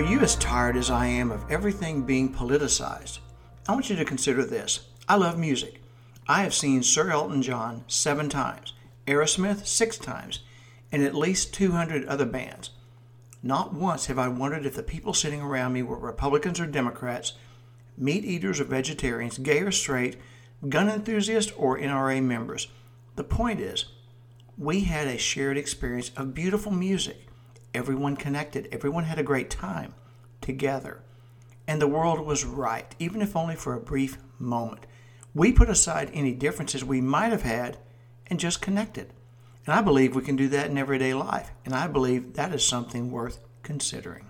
you as tired as I am of everything being politicized? I want you to consider this. I love music. I have seen Sir Elton John seven times, Aerosmith six times, and at least 200 other bands. Not once have I wondered if the people sitting around me were Republicans or Democrats, meat eaters or vegetarians, gay or straight, gun enthusiasts or NRA members. The point is, we had a shared experience of beautiful music. Everyone connected, everyone had a great time together. And the world was right, even if only for a brief moment. We put aside any differences we might have had and just connected. And I believe we can do that in everyday life. And I believe that is something worth considering.